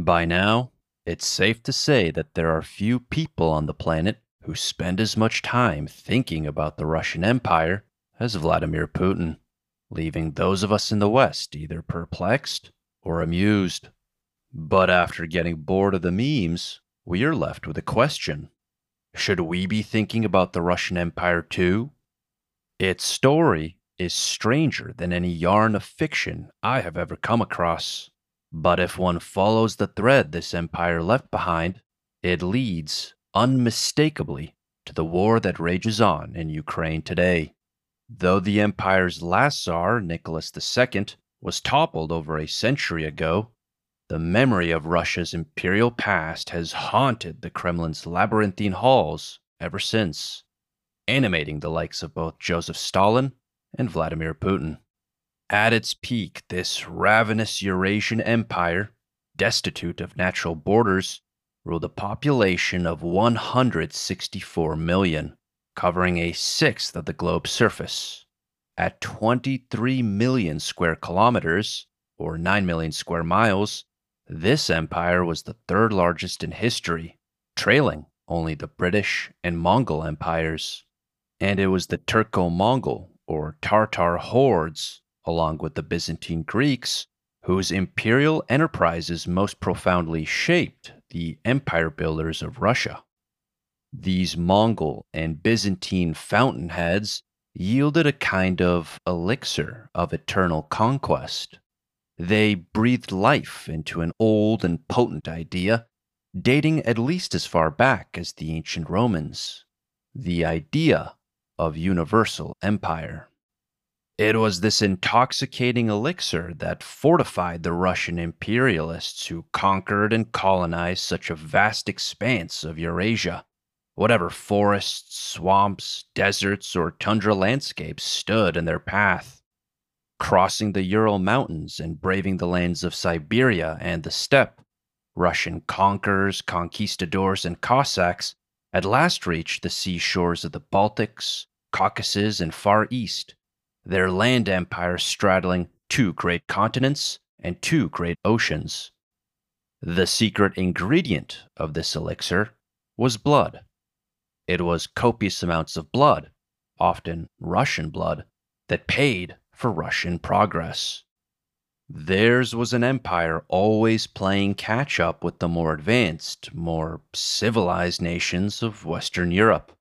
By now, it's safe to say that there are few people on the planet who spend as much time thinking about the Russian Empire as Vladimir Putin, leaving those of us in the West either perplexed or amused. But after getting bored of the memes, we are left with a question Should we be thinking about the Russian Empire too? Its story is stranger than any yarn of fiction I have ever come across. But if one follows the thread this empire left behind, it leads unmistakably to the war that rages on in Ukraine today. Though the empire's last czar, Nicholas II, was toppled over a century ago, the memory of Russia's imperial past has haunted the Kremlin's labyrinthine halls ever since, animating the likes of both Joseph Stalin and Vladimir Putin. At its peak, this ravenous Eurasian empire, destitute of natural borders, ruled a population of 164 million, covering a sixth of the globe's surface. At 23 million square kilometers, or 9 million square miles, this empire was the third largest in history, trailing only the British and Mongol empires. And it was the Turco Mongol, or Tartar hordes along with the Byzantine Greeks, whose imperial enterprises most profoundly shaped the empire builders of Russia. These Mongol and Byzantine fountainheads yielded a kind of elixir of eternal conquest. They breathed life into an old and potent idea, dating at least as far back as the ancient Romans the idea of universal empire. It was this intoxicating elixir that fortified the Russian imperialists who conquered and colonized such a vast expanse of Eurasia. Whatever forests, swamps, deserts, or tundra landscapes stood in their path. Crossing the Ural Mountains and braving the lands of Siberia and the steppe, Russian conquerors, conquistadors, and Cossacks at last reached the seashores of the Baltics, Caucasus, and Far East their land empire straddling two great continents and two great oceans. The secret ingredient of this elixir was blood. It was copious amounts of blood, often Russian blood, that paid for Russian progress. Theirs was an empire always playing catch up with the more advanced, more civilized nations of Western Europe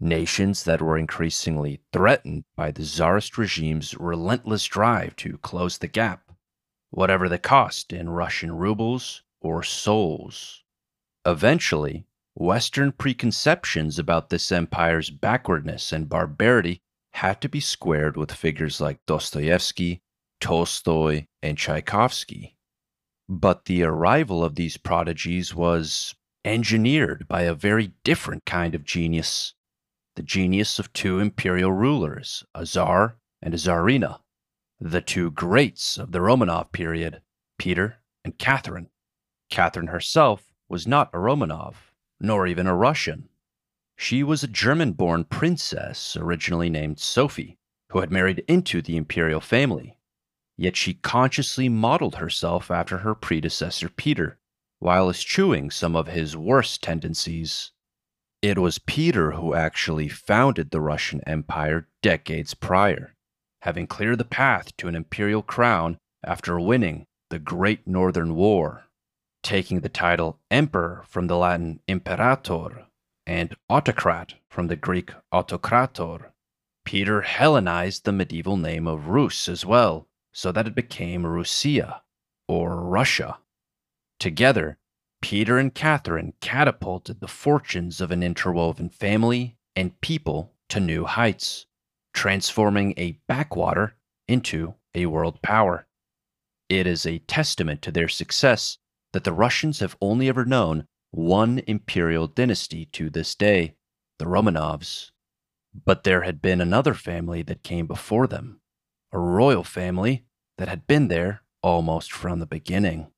nations that were increasingly threatened by the Tsarist regime's relentless drive to close the gap, whatever the cost in Russian rubles or souls. Eventually, Western preconceptions about this empire's backwardness and barbarity had to be squared with figures like Dostoevsky, Tolstoy, and Tchaikovsky. But the arrival of these prodigies was engineered by a very different kind of genius the genius of two imperial rulers, a czar and a czarina, the two greats of the Romanov period, Peter and Catherine. Catherine herself was not a Romanov, nor even a Russian. She was a German born princess originally named Sophie, who had married into the imperial family. Yet she consciously modeled herself after her predecessor Peter, while eschewing some of his worst tendencies. It was Peter who actually founded the Russian Empire decades prior, having cleared the path to an imperial crown after winning the Great Northern War, taking the title Emperor from the Latin imperator and autocrat from the Greek autokrator. Peter Hellenized the medieval name of Rus as well, so that it became Russia, or Rossiya. Together, Peter and Catherine catapulted the fortunes of an interwoven family and people to new heights, transforming a backwater into a world power. It is a testament to their success that the Russians have only ever known one imperial dynasty to this day, the Romanovs. But there had been another family that came before them, a royal family that had been there almost from the beginning.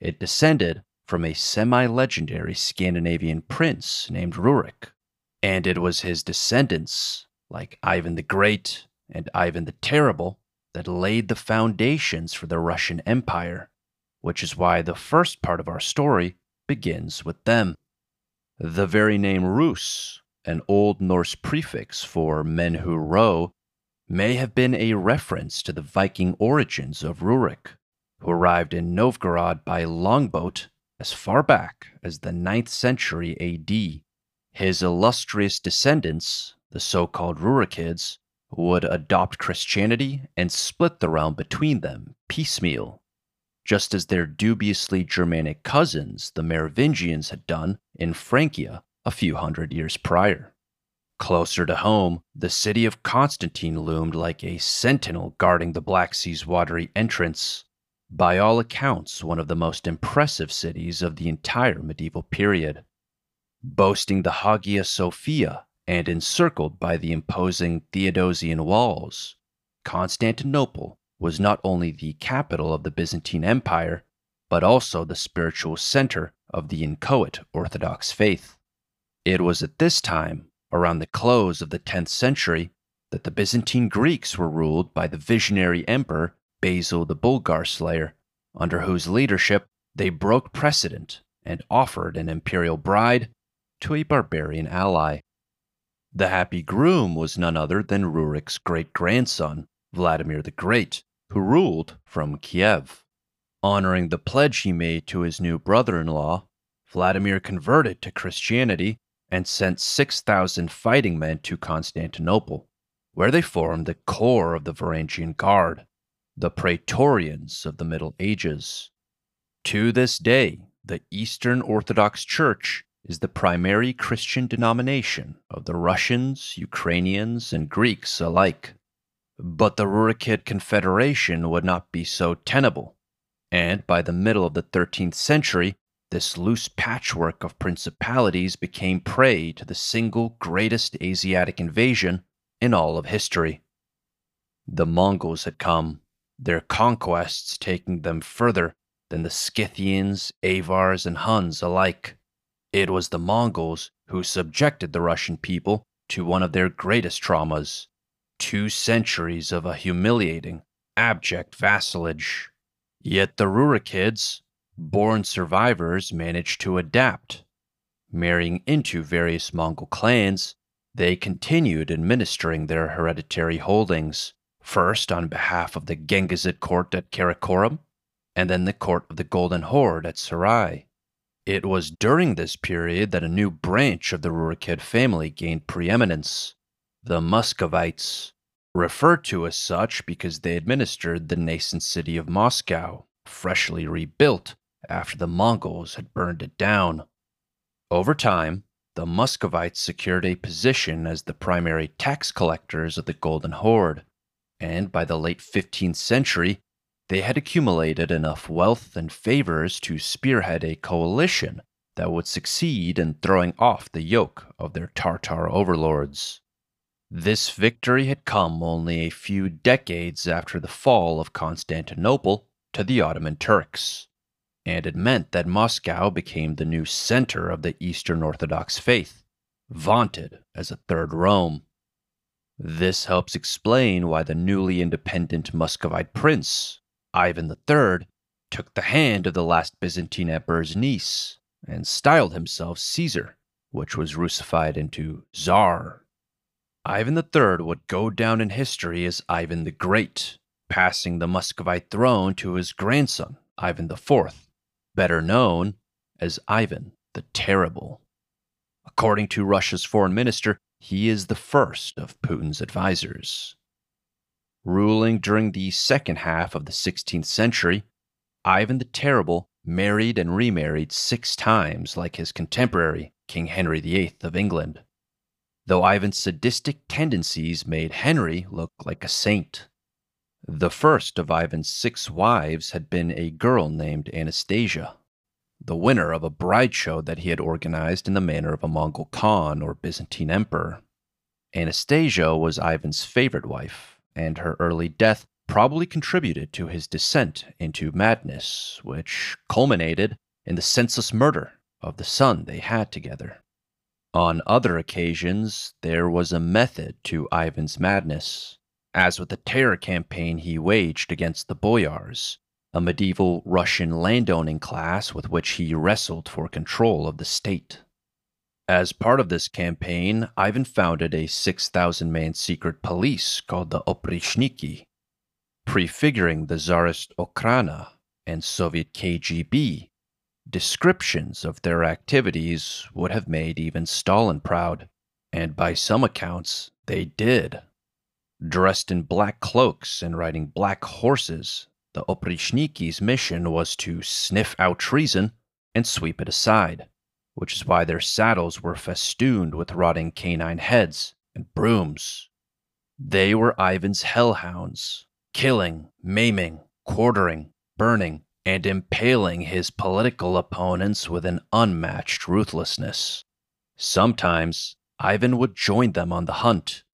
It descended from a semi legendary Scandinavian prince named Rurik, and it was his descendants, like Ivan the Great and Ivan the Terrible, that laid the foundations for the Russian Empire. which is why the first part of our story begins with them. The very name Rus, an Old Norse prefix for men who row, may have been a reference to the Viking origins of Rurik, who arrived in Novgorod by longboat as far back as the 9th century AD. His illustrious descendants, the so called Rurikids, would adopt Christianity and split the realm between them piecemeal, just as their dubiously Germanic cousins, the Merovingians, had done in Francia a few hundred years prior. Closer to home, the city of Constantine loomed like a sentinel guarding the Black Sea's watery entrance, by all accounts, one of the most impressive cities of the entire medieval period. Boasting the Hagia Sophia and encircled by the imposing Theodosian walls, Constantinople was not only the capital of the Byzantine Empire, but also the spiritual center of the inchoate Orthodox faith. It was at this time, around the close of the 10th century, that the Byzantine Greeks were ruled by the visionary emperor Basil the Bulgar Slayer, under whose leadership they broke precedent and offered an imperial bride to a barbarian ally. The happy groom was none other than Rurik's great grandson, Vladimir the Great, who ruled from Kiev. Honoring the pledge he made to his new brother in law, Vladimir converted to Christianity and sent 6,000 fighting men to Constantinople, where they formed the core of the Varangian Guard the Praetorians of the Middle Ages. To this day, the Eastern Orthodox Church is the primary Christian denomination of the Russians, Ukrainians, and Greeks alike. But the Rurikid Confederation would not be so tenable, and by the middle of the 13th century, this loose patchwork of principalities became prey to the single greatest Asiatic invasion in all of history. The Mongols had come their conquests taking them further than the Scythians, Avars, and Huns alike. It was the Mongols who subjected the Russian people to one of their greatest traumas two centuries of a humiliating, abject vassalage. Yet the Rurikids, born survivors, managed to adapt. Marrying into various Mongol clans, they continued administering their hereditary holdings, first on behalf of the Genghisid court at Karakorum, and then the court of the Golden Horde at Sarai. It was during this period that a new branch of the Rurikid family gained preeminence the Muscovites, referred to as such because they administered the nascent city of Moscow, freshly rebuilt after the Mongols had burned it down. Over time, the Muscovites secured a position as the primary tax collectors of the Golden Horde and by the late 15th century, they had accumulated enough wealth and favors to spearhead a coalition that would succeed in throwing off the yoke of their Tartar overlords. This victory had come only a few decades after the fall of Constantinople to the Ottoman Turks, and it meant that Moscow became the new center of the Eastern Orthodox faith, vaunted as a third Rome. This helps explain why the newly independent Muscovite prince, Ivan III, took the hand of the last Byzantine emperor's niece and styled himself Caesar, which was Russified into Tsar. Ivan III would go down in history as Ivan the Great, passing the Muscovite throne to his grandson, Ivan IV, better known as Ivan the Terrible. According to Russia's foreign minister, he is the first of Putin's advisors. Ruling during the second half of the 16th century, Ivan the Terrible married and remarried six times like his contemporary, King Henry VIII of England, though Ivan's sadistic tendencies made Henry look like a saint. The first of Ivan's six wives had been a girl named Anastasia the winner of a bride show that he had organized in the manner of a Mongol Khan or Byzantine emperor. Anastasia was Ivan's favorite wife, and her early death probably contributed to his descent into madness, which culminated in the senseless murder of the son they had together. On other occasions, there was a method to Ivan's madness, as with the terror campaign he waged against the boyars, a medieval Russian landowning class with which he wrestled for control of the state. As part of this campaign, Ivan founded a 6,000 man secret police called the Oprichniki, prefiguring the Tsarist Okhrana and Soviet KGB. Descriptions of their activities would have made even Stalin proud, and by some accounts, they did. Dressed in black cloaks and riding black horses, the Oprichniki's mission was to sniff out treason and sweep it aside, which is why their saddles were festooned with rotting canine heads and brooms. They were Ivan's hellhounds, killing, maiming, quartering, burning, and impaling his political opponents with an unmatched ruthlessness. Sometimes Ivan would join them on the hunt,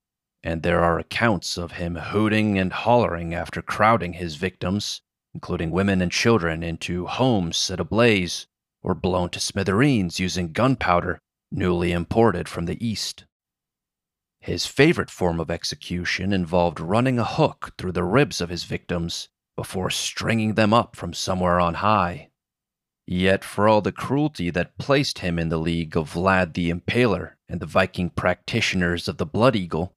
and there are accounts of him hooting and hollering after crowding his victims, including women and children, into homes set ablaze or blown to smithereens using gunpowder newly imported from the East. His favorite form of execution involved running a hook through the ribs of his victims before stringing them up from somewhere on high. Yet, for all the cruelty that placed him in the league of Vlad the Impaler and the Viking practitioners of the Blood Eagle,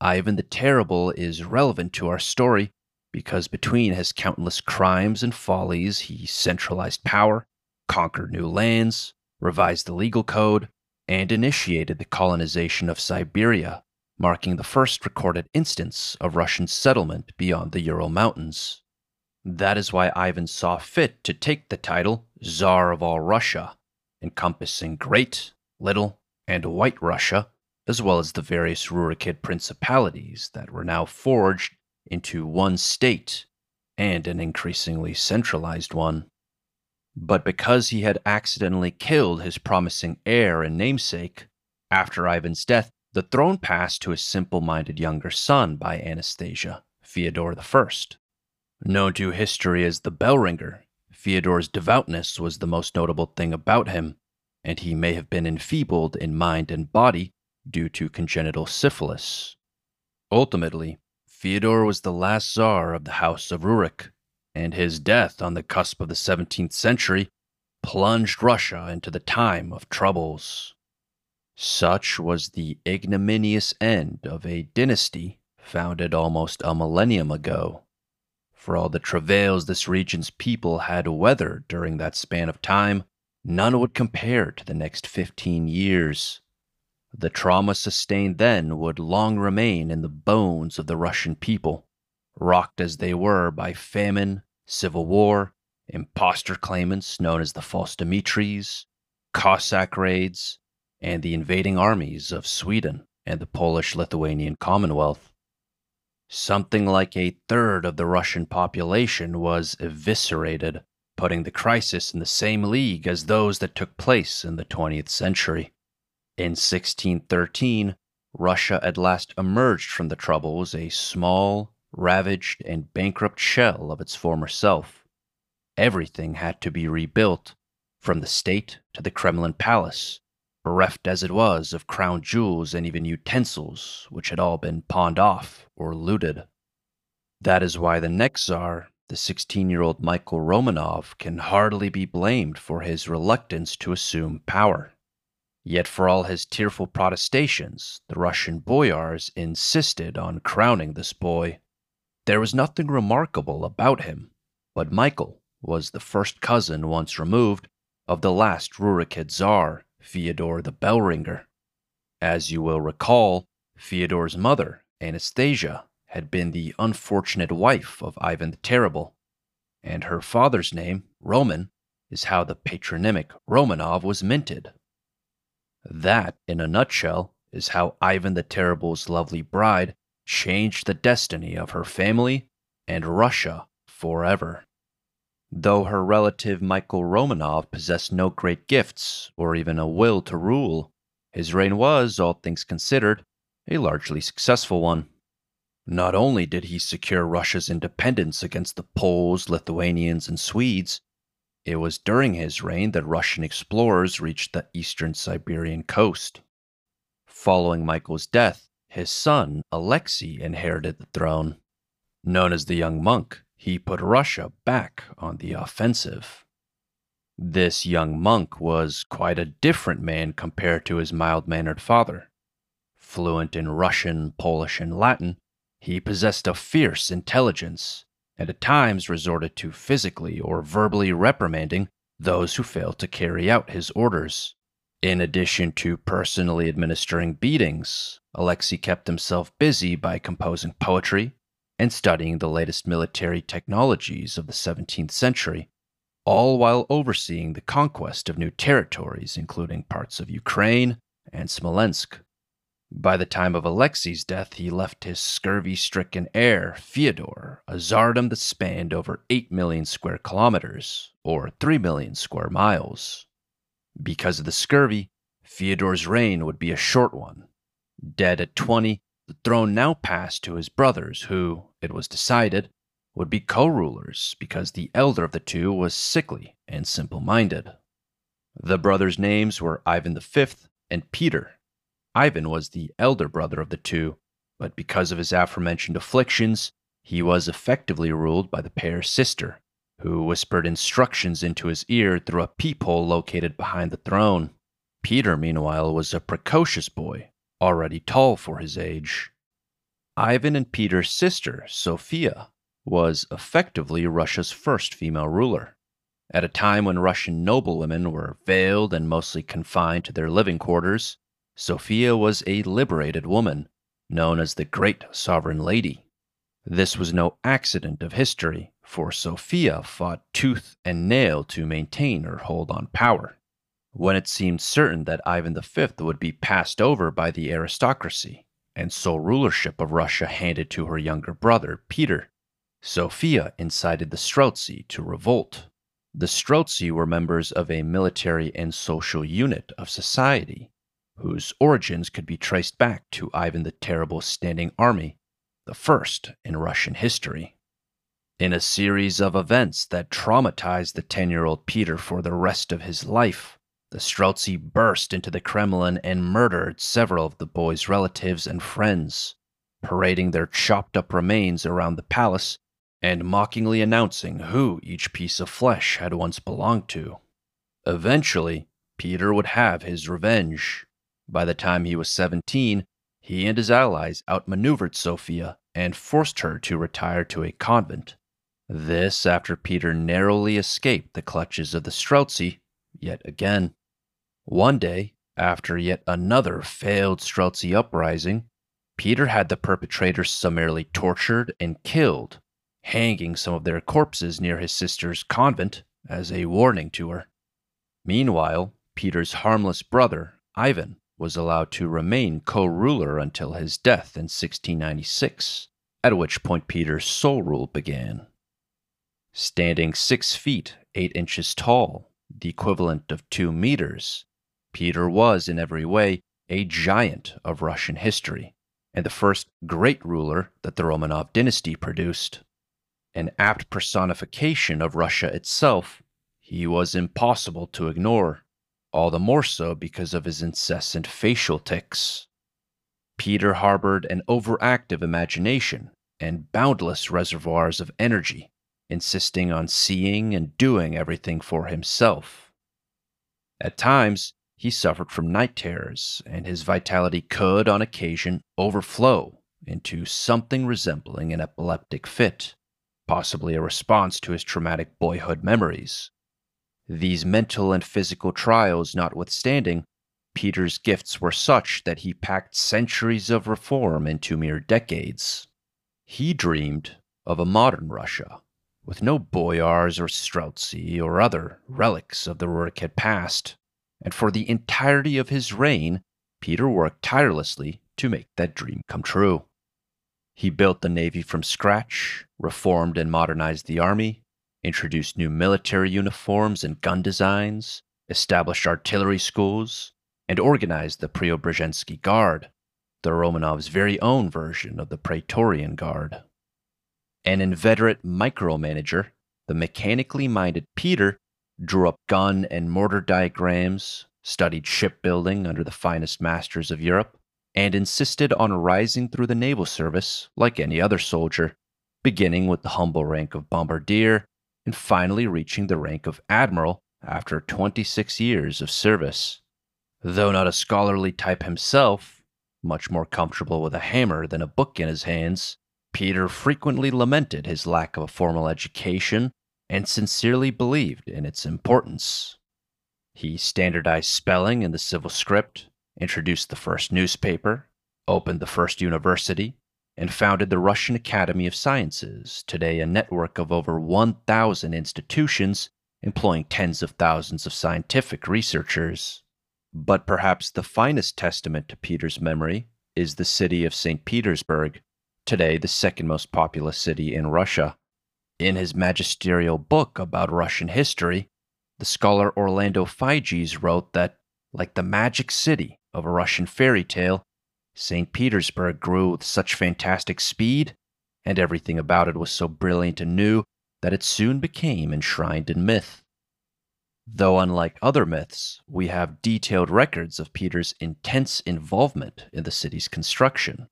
Ivan the Terrible is relevant to our story because between his countless crimes and follies, he centralized power, conquered new lands, revised the legal code, and initiated the colonization of Siberia, marking the first recorded instance of Russian settlement beyond the Ural Mountains. That is why Ivan saw fit to take the title Tsar of all Russia, encompassing Great, Little, and White Russia, as well as the various Rurikid principalities that were now forged into one state and an increasingly centralized one. But because he had accidentally killed his promising heir and namesake, after Ivan's death, the throne passed to his simple minded younger son by Anastasia, Fyodor I. Known to history as the Bellringer, Fyodor's devoutness was the most notable thing about him, and he may have been enfeebled in mind and body due to congenital syphilis. Ultimately, Fyodor was the last Tsar of the House of Rurik, and his death on the cusp of the 17th century plunged Russia into the time of troubles. Such was the ignominious end of a dynasty founded almost a millennium ago. For all the travails this region's people had weathered during that span of time, none would compare to the next 15 years. The trauma sustained then would long remain in the bones of the Russian people rocked as they were by famine, civil war, impostor claimants known as the false Dimitris, Cossack raids, and the invading armies of Sweden and the Polish Lithuanian Commonwealth. Something like a third of the Russian population was eviscerated, putting the crisis in the same league as those that took place in the 20th century. In 1613, Russia at last emerged from the Troubles a small, ravaged, and bankrupt shell of its former self. Everything had to be rebuilt, from the state to the Kremlin palace, bereft as it was of crown jewels and even utensils which had all been pawned off or looted. That is why the next Tsar, the 16 year old Michael Romanov, can hardly be blamed for his reluctance to assume power. Yet, for all his tearful protestations, the Russian boyars insisted on crowning this boy. There was nothing remarkable about him, but Michael was the first cousin once removed of the last Rurikid Tsar, Fyodor the Bellringer. As you will recall, Fyodor's mother, Anastasia, had been the unfortunate wife of Ivan the Terrible, and her father's name, Roman, is how the patronymic Romanov was minted. That, in a nutshell, is how Ivan the Terrible's lovely bride changed the destiny of her family and Russia forever. Though her relative Michael Romanov possessed no great gifts or even a will to rule, his reign was, all things considered, a largely successful one. Not only did he secure Russia's independence against the Poles, Lithuanians, and Swedes, it was during his reign that Russian explorers reached the eastern Siberian coast. Following Michael's death, his son, Alexei, inherited the throne. Known as the young monk, he put Russia back on the offensive. This young monk was quite a different man compared to his mild mannered father. Fluent in Russian, Polish, and Latin, he possessed a fierce intelligence and at times resorted to physically or verbally reprimanding those who failed to carry out his orders. In addition to personally administering beatings, Alexei kept himself busy by composing poetry and studying the latest military technologies of the 17th century all while overseeing the conquest of new territories, including parts of Ukraine and Smolensk. By the time of Alexei's death, he left his scurvy stricken heir, Fyodor, a tsardom that spanned over 8 million square kilometers, or 3 million square miles. Because of the scurvy, Fyodor's reign would be a short one. Dead at 20, the throne now passed to his brothers, who, it was decided, would be co rulers because the elder of the two was sickly and simple minded. The brothers' names were Ivan V and Peter. Ivan was the elder brother of the two, but because of his aforementioned afflictions, he was effectively ruled by the pair's sister, who whispered instructions into his ear through a peephole located behind the throne. Peter, meanwhile, was a precocious boy, already tall for his age. Ivan and Peter's sister, Sophia, was effectively Russia's first female ruler. At a time when Russian noblewomen were veiled and mostly confined to their living quarters, Sophia was a liberated woman, known as the Great Sovereign Lady. This was no accident of history, for Sophia fought tooth and nail to maintain her hold on power. When it seemed certain that Ivan V would be passed over by the aristocracy, and sole rulership of Russia handed to her younger brother, Peter, Sophia incited the Streltsy to revolt. The Streltsy were members of a military and social unit of society, whose origins could be traced back to Ivan the Terrible's standing army, the first in Russian history. In a series of events that traumatized the 10 year old Peter for the rest of his life, the Streltsy burst into the Kremlin and murdered several of the boy's relatives and friends, parading their chopped up remains around the palace and mockingly announcing who each piece of flesh had once belonged to. Eventually, Peter would have his revenge. By the time he was 17, he and his allies outmaneuvered Sophia and forced her to retire to a convent. This after Peter narrowly escaped the clutches of the Streltsy yet again. One day, after yet another failed Streltsy uprising, Peter had the perpetrators summarily tortured and killed hanging some of their corpses near his sister's convent as a warning to her. Meanwhile, Peter's harmless brother, Ivan, was allowed to remain co ruler until his death in 1696, at which point Peter's sole rule began. Standing six feet eight inches tall, the equivalent of two meters, Peter was in every way a giant of Russian history, and the first great ruler that the Romanov dynasty produced an apt personification of Russia itself, he was impossible to ignore, all the more so because of his incessant facial tics. Peter harbored an overactive imagination and boundless reservoirs of energy, insisting on seeing and doing everything for himself. At times, he suffered from night terrors, and his vitality could, on occasion, overflow into something resembling an epileptic fit possibly a response to his traumatic boyhood memories. These mental and physical trials notwithstanding, Peter's gifts were such that he packed centuries of reform into mere decades. He dreamed of a modern Russia, with no boyars or streltsy or other relics of the Rurikid past, and for the entirety of his reign, Peter worked tirelessly to make that dream come true. He built the Navy from scratch, reformed and modernized the Army, introduced new military uniforms and gun designs, established artillery schools, and organized the Preobrazhensky Guard, the Romanovs' very own version of the Praetorian Guard. An inveterate micromanager, the mechanically minded Peter drew up gun and mortar diagrams, studied shipbuilding under the finest masters of Europe, and insisted on rising through the naval service like any other soldier, beginning with the humble rank of bombardier and finally reaching the rank of admiral after 26 years of service. Though not a scholarly type himself, much more comfortable with a hammer than a book in his hands, Peter frequently lamented his lack of a formal education and sincerely believed in its importance. He standardized spelling in the civil script, introduced the first newspaper, opened the first university, and founded the Russian Academy of Sciences, today a network of over 1,000 institutions employing tens of thousands of scientific researchers. But perhaps the finest testament to Peter's memory is the city of St. Petersburg, today the second most populous city in Russia. In his magisterial book about Russian history, the scholar Orlando Figes wrote that, like the magic city of a Russian fairy tale, St. Petersburg grew with such fantastic speed, and everything about it was so brilliant and new that it soon became enshrined in myth. Though unlike other myths, we have detailed records of Peter's intense involvement in the city's construction.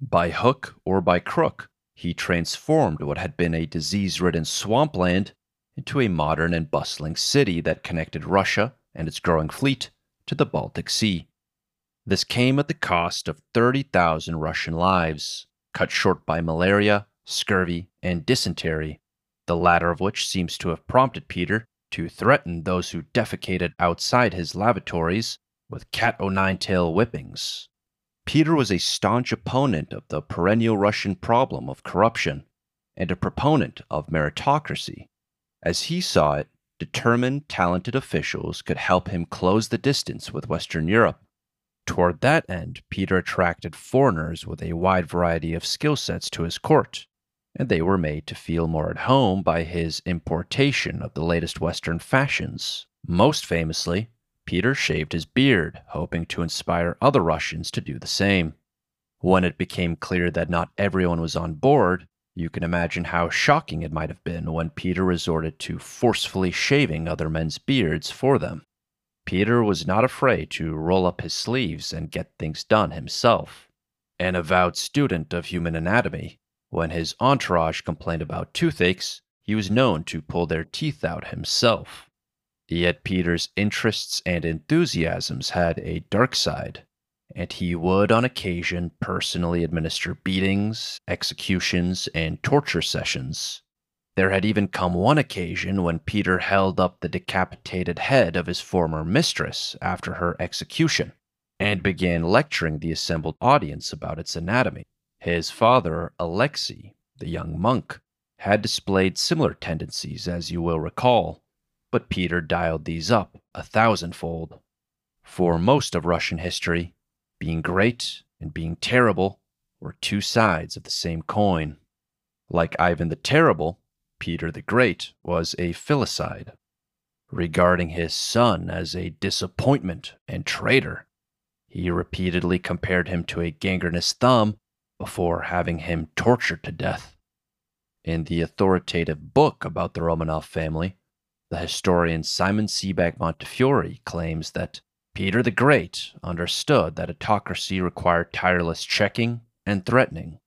By hook or by crook, he transformed what had been a disease ridden swampland into a modern and bustling city that connected Russia and its growing fleet to the Baltic Sea. This came at the cost of 30,000 Russian lives, cut short by malaria, scurvy, and dysentery, the latter of which seems to have prompted Peter to threaten those who defecated outside his lavatories with cat o' nine tail whippings. Peter was a staunch opponent of the perennial Russian problem of corruption and a proponent of meritocracy. As he saw it, determined, talented officials could help him close the distance with Western Europe. Toward that end, Peter attracted foreigners with a wide variety of skill sets to his court, and they were made to feel more at home by his importation of the latest Western fashions. Most famously, Peter shaved his beard, hoping to inspire other Russians to do the same. When it became clear that not everyone was on board, you can imagine how shocking it might have been when Peter resorted to forcefully shaving other men's beards for them. Peter was not afraid to roll up his sleeves and get things done himself. An avowed student of human anatomy, when his entourage complained about toothaches, he was known to pull their teeth out himself. Yet Peter's interests and enthusiasms had a dark side, and he would on occasion personally administer beatings, executions, and torture sessions. There had even come one occasion when Peter held up the decapitated head of his former mistress after her execution and began lecturing the assembled audience about its anatomy. His father, Alexei, the young monk, had displayed similar tendencies, as you will recall, but Peter dialed these up a thousandfold. For most of Russian history, being great and being terrible were two sides of the same coin. Like Ivan the Terrible, Peter the Great was a filicide, regarding his son as a disappointment and traitor. He repeatedly compared him to a gangrenous thumb before having him tortured to death. In the authoritative book about the Romanov family, the historian Simon Sebag Montefiore claims that Peter the Great understood that autocracy required tireless checking and threatening.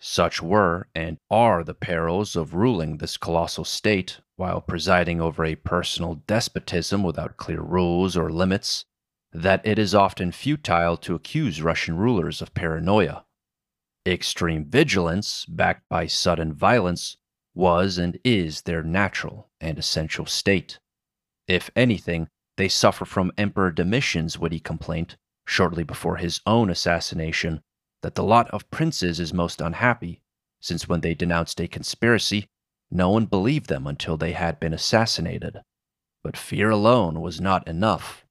Such were and are the perils of ruling this colossal state while presiding over a personal despotism without clear rules or limits, that it is often futile to accuse Russian rulers of paranoia. Extreme vigilance, backed by sudden violence, was and is their natural and essential state. If anything, they suffer from Emperor Domitian's witty complaint, shortly before his own assassination, that the lot of princes is most unhappy, since when they denounced a conspiracy, no one believed them until they had been assassinated. But fear alone was not enough.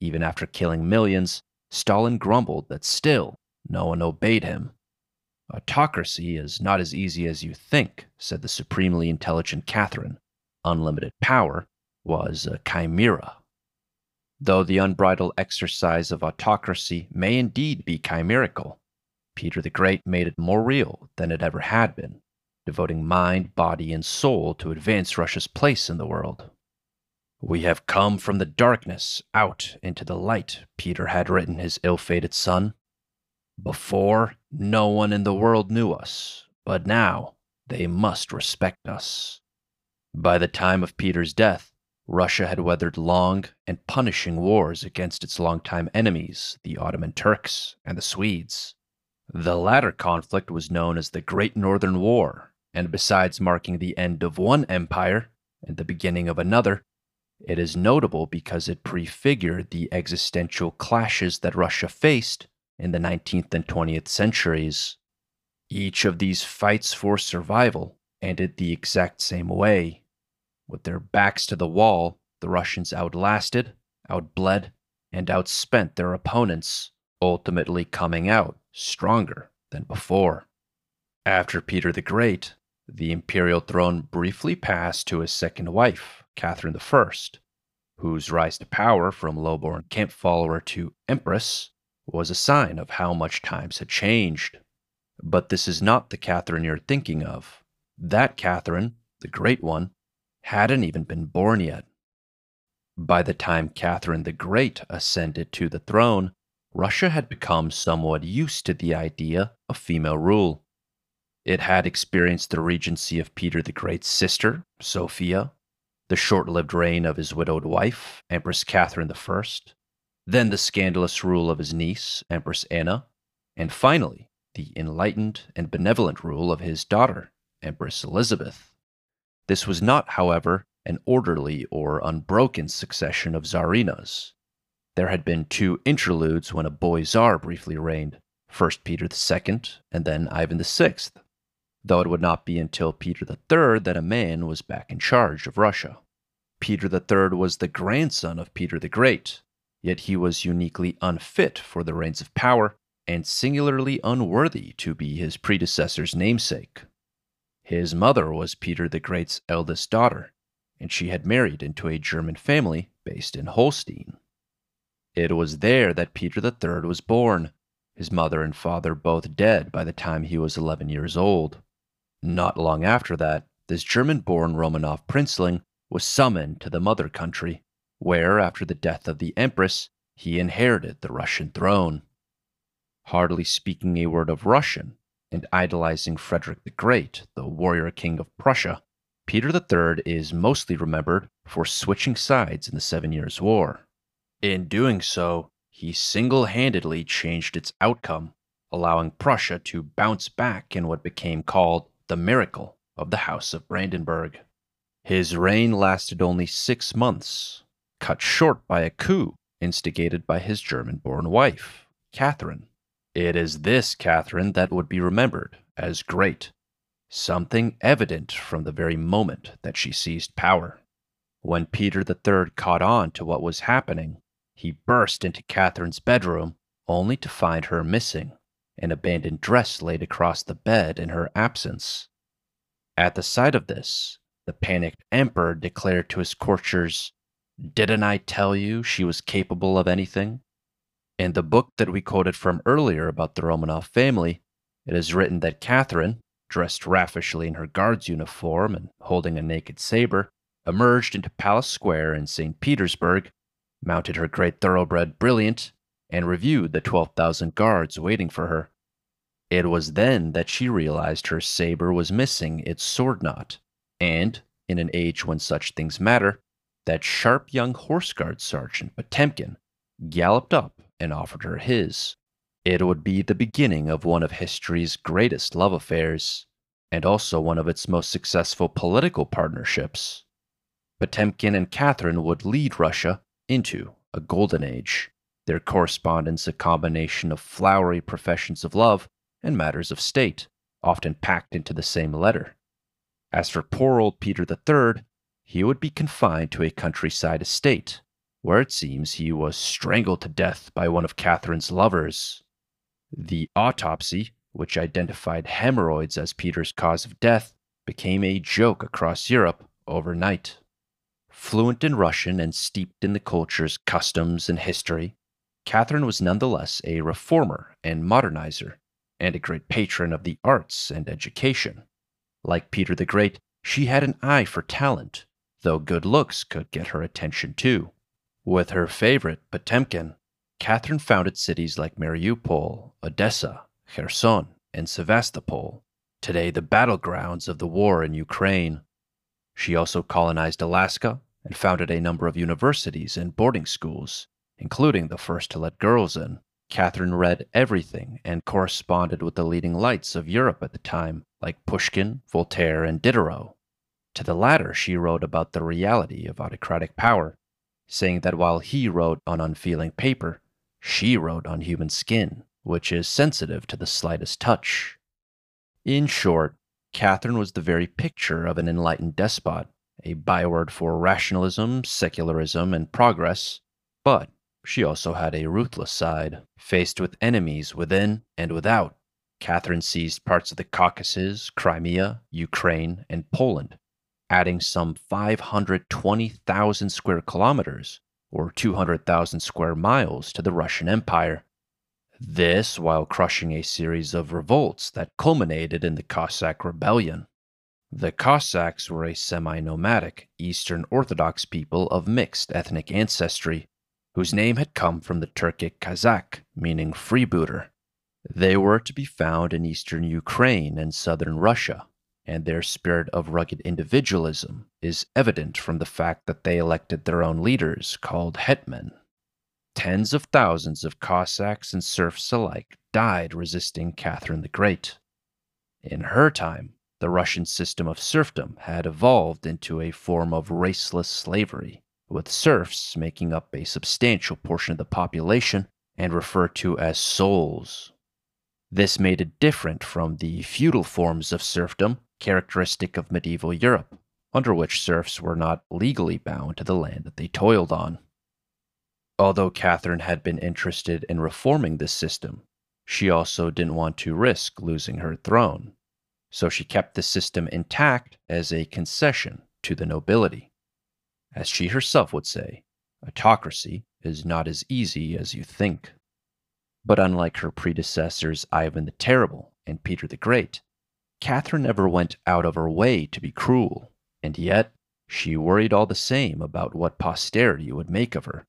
Even after killing millions, Stalin grumbled that still no one obeyed him. Autocracy is not as easy as you think, said the supremely intelligent Catherine. Unlimited power was a chimera. Though the unbridled exercise of autocracy may indeed be chimerical, Peter the Great made it more real than it ever had been, devoting mind, body, and soul to advance Russia's place in the world. We have come from the darkness out into the light, Peter had written his ill fated son. Before, no one in the world knew us, but now they must respect us. By the time of Peter's death, Russia had weathered long and punishing wars against its longtime enemies, the Ottoman Turks and the Swedes. The latter conflict was known as the Great Northern War, and besides marking the end of one empire and the beginning of another, it is notable because it prefigured the existential clashes that Russia faced in the 19th and 20th centuries. Each of these fights for survival ended the exact same way. With their backs to the wall, the Russians outlasted, outbled, and outspent their opponents, ultimately coming out stronger than before. After Peter the Great, the imperial throne briefly passed to his second wife, Catherine I, whose rise to power from low-born camp follower to empress was a sign of how much times had changed. But this is not the Catherine you're thinking of. That Catherine, the Great One, hadn't even been born yet. By the time Catherine the Great ascended to the throne, Russia had become somewhat used to the idea of female rule. It had experienced the regency of Peter the Great's sister, Sophia, the short lived reign of his widowed wife, Empress Catherine I, then the scandalous rule of his niece, Empress Anna, and finally, the enlightened and benevolent rule of his daughter, Empress Elizabeth. This was not, however, an orderly or unbroken succession of czarinas. There had been two interludes when a boy czar briefly reigned, first Peter II and then Ivan VI, though it would not be until Peter III that a man was back in charge of Russia. Peter III was the grandson of Peter the Great, yet he was uniquely unfit for the reins of power and singularly unworthy to be his predecessor's namesake. His mother was Peter the Great's eldest daughter, and she had married into a German family based in Holstein. It was there that Peter III was born, his mother and father both dead by the time he was 11 years old. Not long after that, this German born Romanov princeling was summoned to the mother country where, after the death of the Empress, he inherited the Russian throne. Hardly speaking a word of Russian, and idolizing Frederick the Great, the warrior king of Prussia, Peter III is mostly remembered for switching sides in the Seven Years' War. In doing so, he single handedly changed its outcome, allowing Prussia to bounce back in what became called the miracle of the House of Brandenburg. His reign lasted only six months, cut short by a coup instigated by his German born wife, Catherine. It is this Catherine that would be remembered as great, something evident from the very moment that she seized power. When Peter III caught on to what was happening, he burst into Catherine's bedroom only to find her missing, an abandoned dress laid across the bed in her absence. At the sight of this, the panicked emperor declared to his courtiers, didn't I tell you she was capable of anything? In the book that we quoted from earlier about the Romanov family, it is written that Catherine, dressed raffishly in her guard's uniform and holding a naked saber, emerged into Palace Square in St. Petersburg, mounted her great thoroughbred Brilliant, and reviewed the 12,000 guards waiting for her. It was then that she realized her saber was missing its sword knot, and, in an age when such things matter, that sharp young horse guard sergeant Potemkin galloped up and offered her his. It would be the beginning of one of history's greatest love affairs, and also one of its most successful political partnerships. Potemkin and Catherine would lead Russia into a golden age, their correspondence a combination of flowery professions of love and matters of state, often packed into the same letter. As for poor old Peter III, he would be confined to a countryside estate, where it seems he was strangled to death by one of Catherine's lovers. The autopsy, which identified hemorrhoids as Peter's cause of death, became a joke across Europe overnight. Fluent in Russian and steeped in the culture's customs and history, Catherine was nonetheless a reformer and modernizer, and a great patron of the arts and education. Like Peter the Great, she had an eye for talent though good looks could get her attention too. With her favorite, Potemkin, Catherine founded cities like Mariupol, Odessa, Kherson, and Sevastopol, today the battlegrounds of the war in Ukraine. She also colonized Alaska and founded a number of universities and boarding schools, including the first to let girls in. Catherine read everything and corresponded with the leading lights of Europe at the time, like Pushkin, Voltaire, and Diderot. To the latter, she wrote about the reality of autocratic power, saying that while he wrote on unfeeling paper, she wrote on human skin, which is sensitive to the slightest touch. In short, Catherine was the very picture of an enlightened despot, a byword for rationalism, secularism, and progress, but she also had a ruthless side. Faced with enemies within and without, Catherine seized parts of the Caucasus, Crimea, Ukraine, and Poland, adding some 520,000 square kilometers or 200,000 square miles to the Russian Empire. This while crushing a series of revolts that culminated in the Cossack Rebellion. The Cossacks were a semi nomadic Eastern Orthodox people of mixed ethnic ancestry, whose name had come from the Turkic Kazakh, meaning freebooter. They were to be found in eastern Ukraine and southern Russia, and their spirit of rugged individualism is evident from the fact that they elected their own leaders called hetmen. Tens of thousands of Cossacks and serfs alike died resisting Catherine the Great. In her time, the Russian system of serfdom had evolved into a form of raceless slavery, with serfs making up a substantial portion of the population and referred to as souls. This made it different from the feudal forms of serfdom characteristic of medieval Europe, under which serfs were not legally bound to the land that they toiled on. Although Catherine had been interested in reforming this system, she also didn't want to risk losing her throne, so she kept the system intact as a concession to the nobility. As she herself would say, autocracy is not as easy as you think. But unlike her predecessors Ivan the Terrible and Peter the Great, Catherine never went out of her way to be cruel, and yet she worried all the same about what posterity would make of her,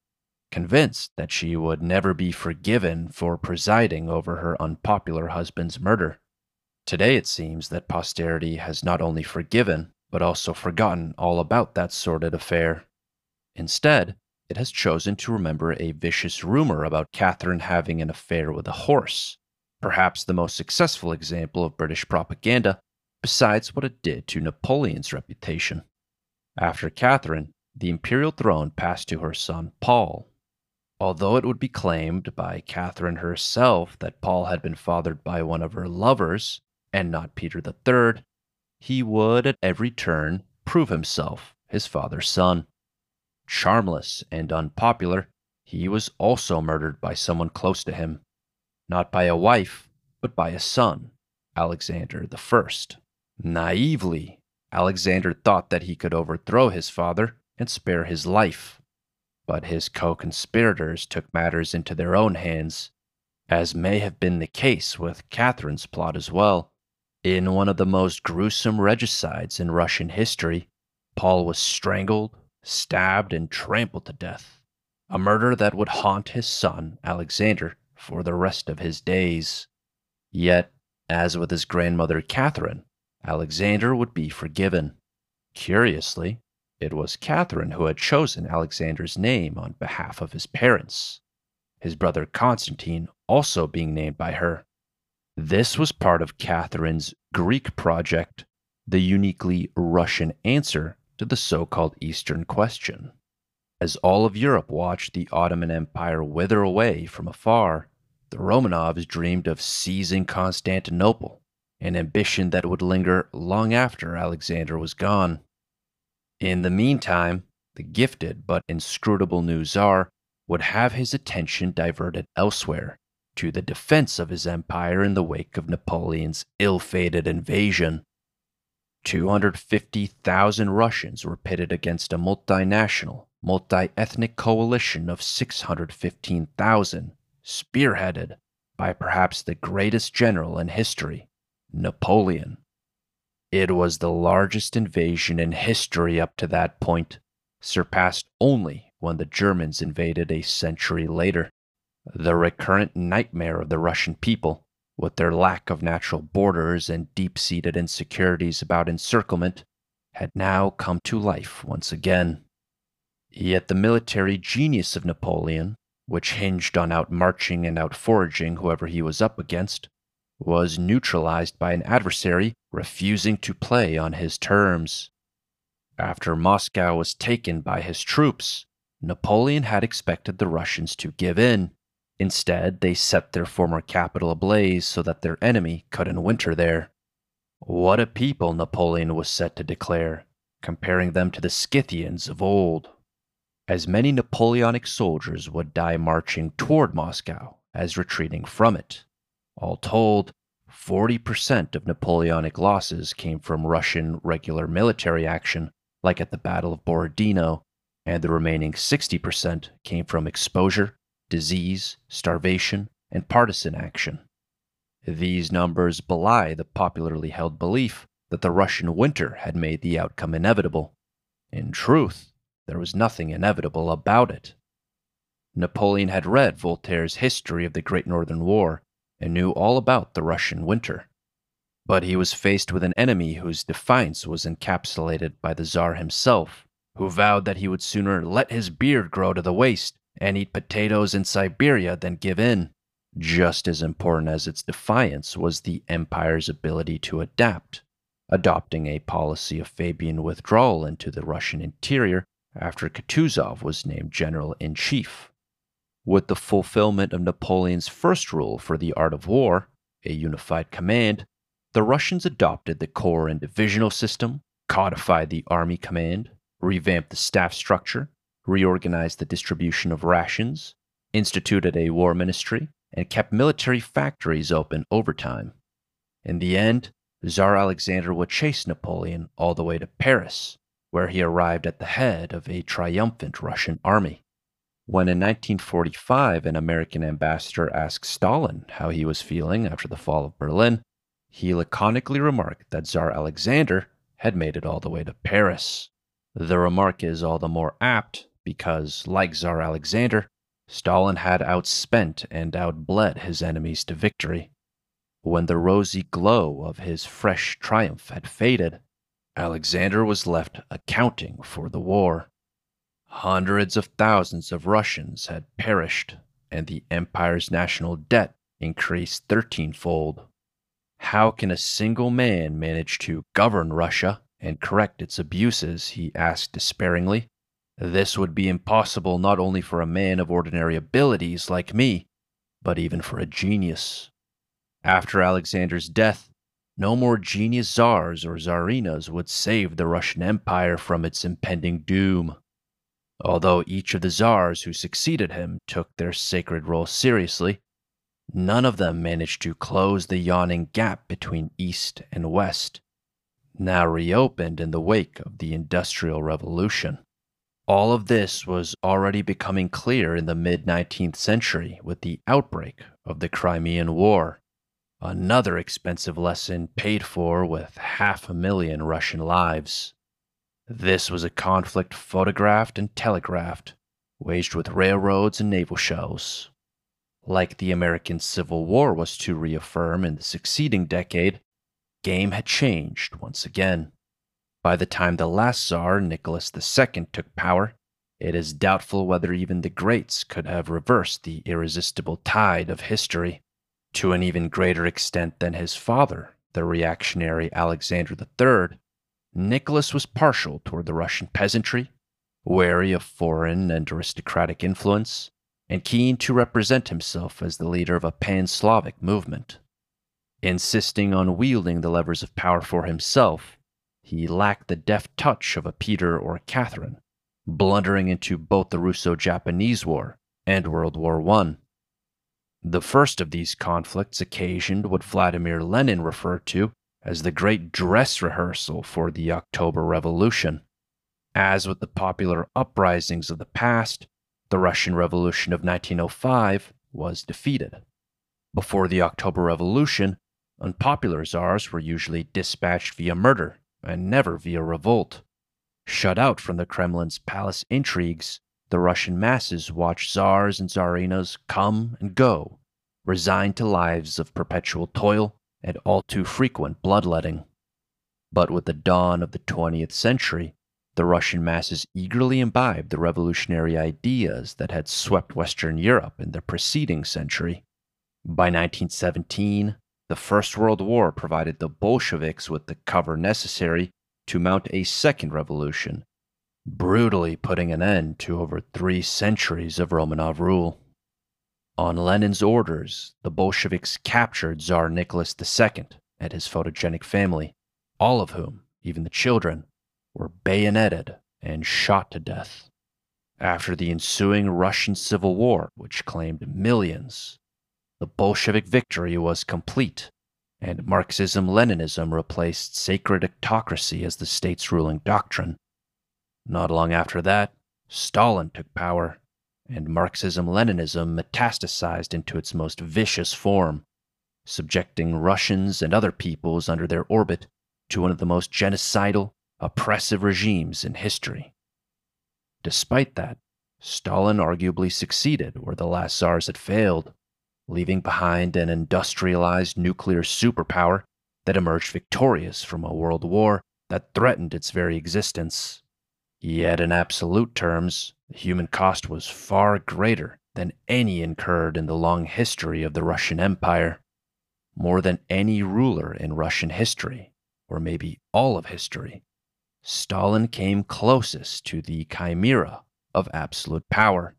convinced that she would never be forgiven for presiding over her unpopular husband's murder. Today it seems that posterity has not only forgiven, but also forgotten all about that sordid affair. Instead, it has chosen to remember a vicious rumor about Catherine having an affair with a horse perhaps the most successful example of British propaganda, besides what it did to Napoleon's reputation. After Catherine, the imperial throne passed to her son Paul. Although it would be claimed by Catherine herself that Paul had been fathered by one of her lovers, and not Peter the Third, he would at every turn prove himself his father's son. Charmless and unpopular, he was also murdered by someone close to him not by a wife, but by a son, Alexander I. Naively, Alexander thought that he could overthrow his father and spare his life. But his co conspirators took matters into their own hands, as may have been the case with Catherine's plot as well. In one of the most gruesome regicides in Russian history, Paul was strangled, stabbed, and trampled to death, a murder that would haunt his son, Alexander, for the rest of his days. Yet, as with his grandmother Catherine, Alexander would be forgiven. Curiously, it was Catherine who had chosen Alexander's name on behalf of his parents, his brother Constantine also being named by her. This was part of Catherine's Greek project, the uniquely Russian answer to the so called Eastern question. As all of Europe watched the Ottoman Empire wither away from afar, the Romanovs dreamed of seizing Constantinople, an ambition that would linger long after Alexander was gone. In the meantime, the gifted but inscrutable new Tsar would have his attention diverted elsewhere to the defense of his empire in the wake of Napoleon's ill fated invasion. 250,000 Russians were pitted against a multinational, multi ethnic coalition of 615,000 spearheaded by perhaps the greatest general in history, Napoleon. It was the largest invasion in history up to that point, surpassed only when the Germans invaded a century later. The recurrent nightmare of the Russian people with their lack of natural borders and deep seated insecurities about encirclement, had now come to life once again. Yet the military genius of Napoleon, which hinged on outmarching and outforaging whoever he was up against, was neutralized by an adversary refusing to play on his terms. After Moscow was taken by his troops, Napoleon had expected the Russians to give in. Instead, they set their former capital ablaze so that their enemy couldn't winter there. What a people, Napoleon was set to declare, comparing them to the Scythians of old as many Napoleonic soldiers would die marching toward Moscow as retreating from it. All told, 40% of Napoleonic losses came from Russian regular military action, like at the Battle of Borodino, and the remaining 60% came from exposure, disease, starvation, and partisan action. These numbers belie the popularly held belief that the Russian winter had made the outcome inevitable. In truth, there was nothing inevitable about it. Napoleon had read Voltaire's History of the Great Northern War and knew all about the Russian winter. But he was faced with an enemy whose defiance was encapsulated by the Tsar himself, who vowed that he would sooner let his beard grow to the waist and eat potatoes in Siberia than give in. Just as important as its defiance was the empire's ability to adapt, adopting a policy of Fabian withdrawal into the Russian interior after Kutuzov was named general in chief. With the fulfillment of Napoleon's first rule for the art of war, a unified command, the Russians adopted the corps and divisional system, codified the army command, revamped the staff structure, reorganized the distribution of rations, instituted a war ministry, and kept military factories open overtime. In the end, Tsar Alexander would chase Napoleon all the way to Paris, where he arrived at the head of a triumphant Russian army. When in 1945 an American ambassador asked Stalin how he was feeling after the fall of Berlin, he laconically remarked that Tsar Alexander had made it all the way to Paris. The remark is all the more apt because, like Tsar Alexander, Stalin had outspent and outbled his enemies to victory. When the rosy glow of his fresh triumph had faded, Alexander was left accounting for the war. Hundreds of thousands of Russians had perished, and the empire's national debt increased thirteenfold. How can a single man manage to govern Russia and correct its abuses? he asked despairingly. This would be impossible not only for a man of ordinary abilities like me, but even for a genius. After Alexander's death, no more genius czars or czarinas would save the Russian Empire from its impending doom. Although each of the czars who succeeded him took their sacred role seriously, none of them managed to close the yawning gap between East and West, now reopened in the wake of the Industrial Revolution. All of this was already becoming clear in the mid 19th century with the outbreak of the Crimean War. Another expensive lesson paid for with half a million Russian lives. This was a conflict photographed and telegraphed, waged with railroads and naval shells. Like the American Civil War was to reaffirm in the succeeding decade, game had changed once again. By the time the last Tsar, Nicholas II, took power, it is doubtful whether even the greats could have reversed the irresistible tide of history to an even greater extent than his father, the reactionary Alexander III, Nicholas was partial toward the Russian peasantry, wary of foreign and aristocratic influence, and keen to represent himself as the leader of a pan Slavic movement. Insisting on wielding the levers of power for himself, he lacked the deft touch of a Peter or a Catherine, blundering into both the Russo Japanese War and World War I. The first of these conflicts occasioned what Vladimir Lenin referred to as the great dress rehearsal for the October Revolution. As with the popular uprisings of the past, the Russian Revolution of 1905 was defeated. Before the October Revolution, unpopular czars were usually dispatched via murder and never via revolt. Shut out from the Kremlin's palace intrigues, the Russian masses watched czars and czarinas come and go, resigned to lives of perpetual toil and all too frequent bloodletting. But with the dawn of the 20th century, the Russian masses eagerly imbibed the revolutionary ideas that had swept Western Europe in the preceding century. By 1917, the First World War provided the Bolsheviks with the cover necessary to mount a second revolution, brutally putting an end to over three centuries of Romanov rule. On Lenin's orders, the Bolsheviks captured Tsar Nicholas II and his photogenic family, all of whom, even the children, were bayoneted and shot to death. After the ensuing Russian Civil War, which claimed millions, the Bolshevik victory was complete, and Marxism Leninism replaced sacred autocracy as the state's ruling doctrine. Not long after that, Stalin took power and Marxism Leninism metastasized into its most vicious form, subjecting Russians and other peoples under their orbit to one of the most genocidal, oppressive regimes in history. Despite that, Stalin arguably succeeded where the last czars had failed, leaving behind an industrialized nuclear superpower that emerged victorious from a world war that threatened its very existence. Yet, in absolute terms, the human cost was far greater than any incurred in the long history of the Russian Empire. More than any ruler in Russian history, or maybe all of history, Stalin came closest to the chimera of absolute power.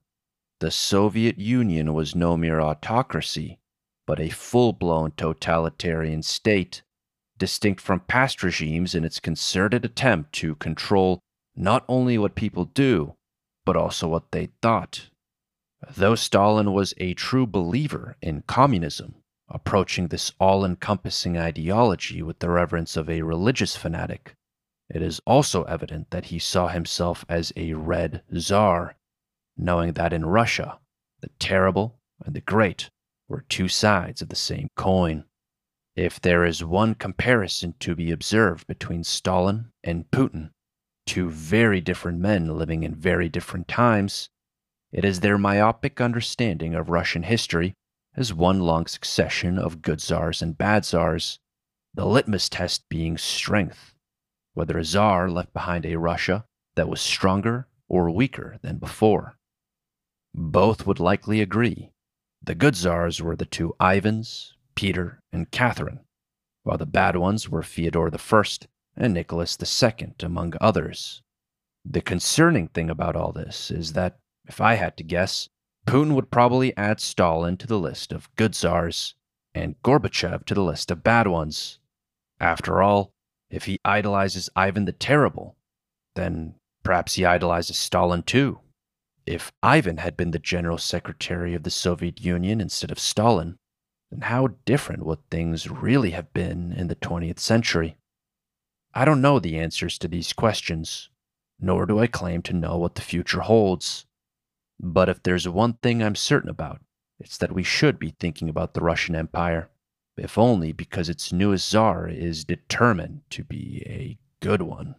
The Soviet Union was no mere autocracy, but a full blown totalitarian state, distinct from past regimes in its concerted attempt to control not only what people do, but also what they thought. Though Stalin was a true believer in communism, approaching this all encompassing ideology with the reverence of a religious fanatic, it is also evident that he saw himself as a red czar, knowing that in Russia, the terrible and the great were two sides of the same coin. If there is one comparison to be observed between Stalin and Putin, two very different men living in very different times, it is their myopic understanding of Russian history as one long succession of good czars and bad czars, the litmus test being strength, whether a czar left behind a Russia that was stronger or weaker than before. Both would likely agree. The good czars were the two Ivans, Peter, and Catherine, while the bad ones were Fyodor I and Nicholas II, among others. The concerning thing about all this is that, if I had to guess, Putin would probably add Stalin to the list of good czars and Gorbachev to the list of bad ones. After all, if he idolizes Ivan the Terrible, then perhaps he idolizes Stalin too. If Ivan had been the General Secretary of the Soviet Union instead of Stalin, then how different would things really have been in the 20th century? I don't know the answers to these questions, nor do I claim to know what the future holds. But if there's one thing I'm certain about, it's that we should be thinking about the Russian Empire, if only because its newest czar is determined to be a good one.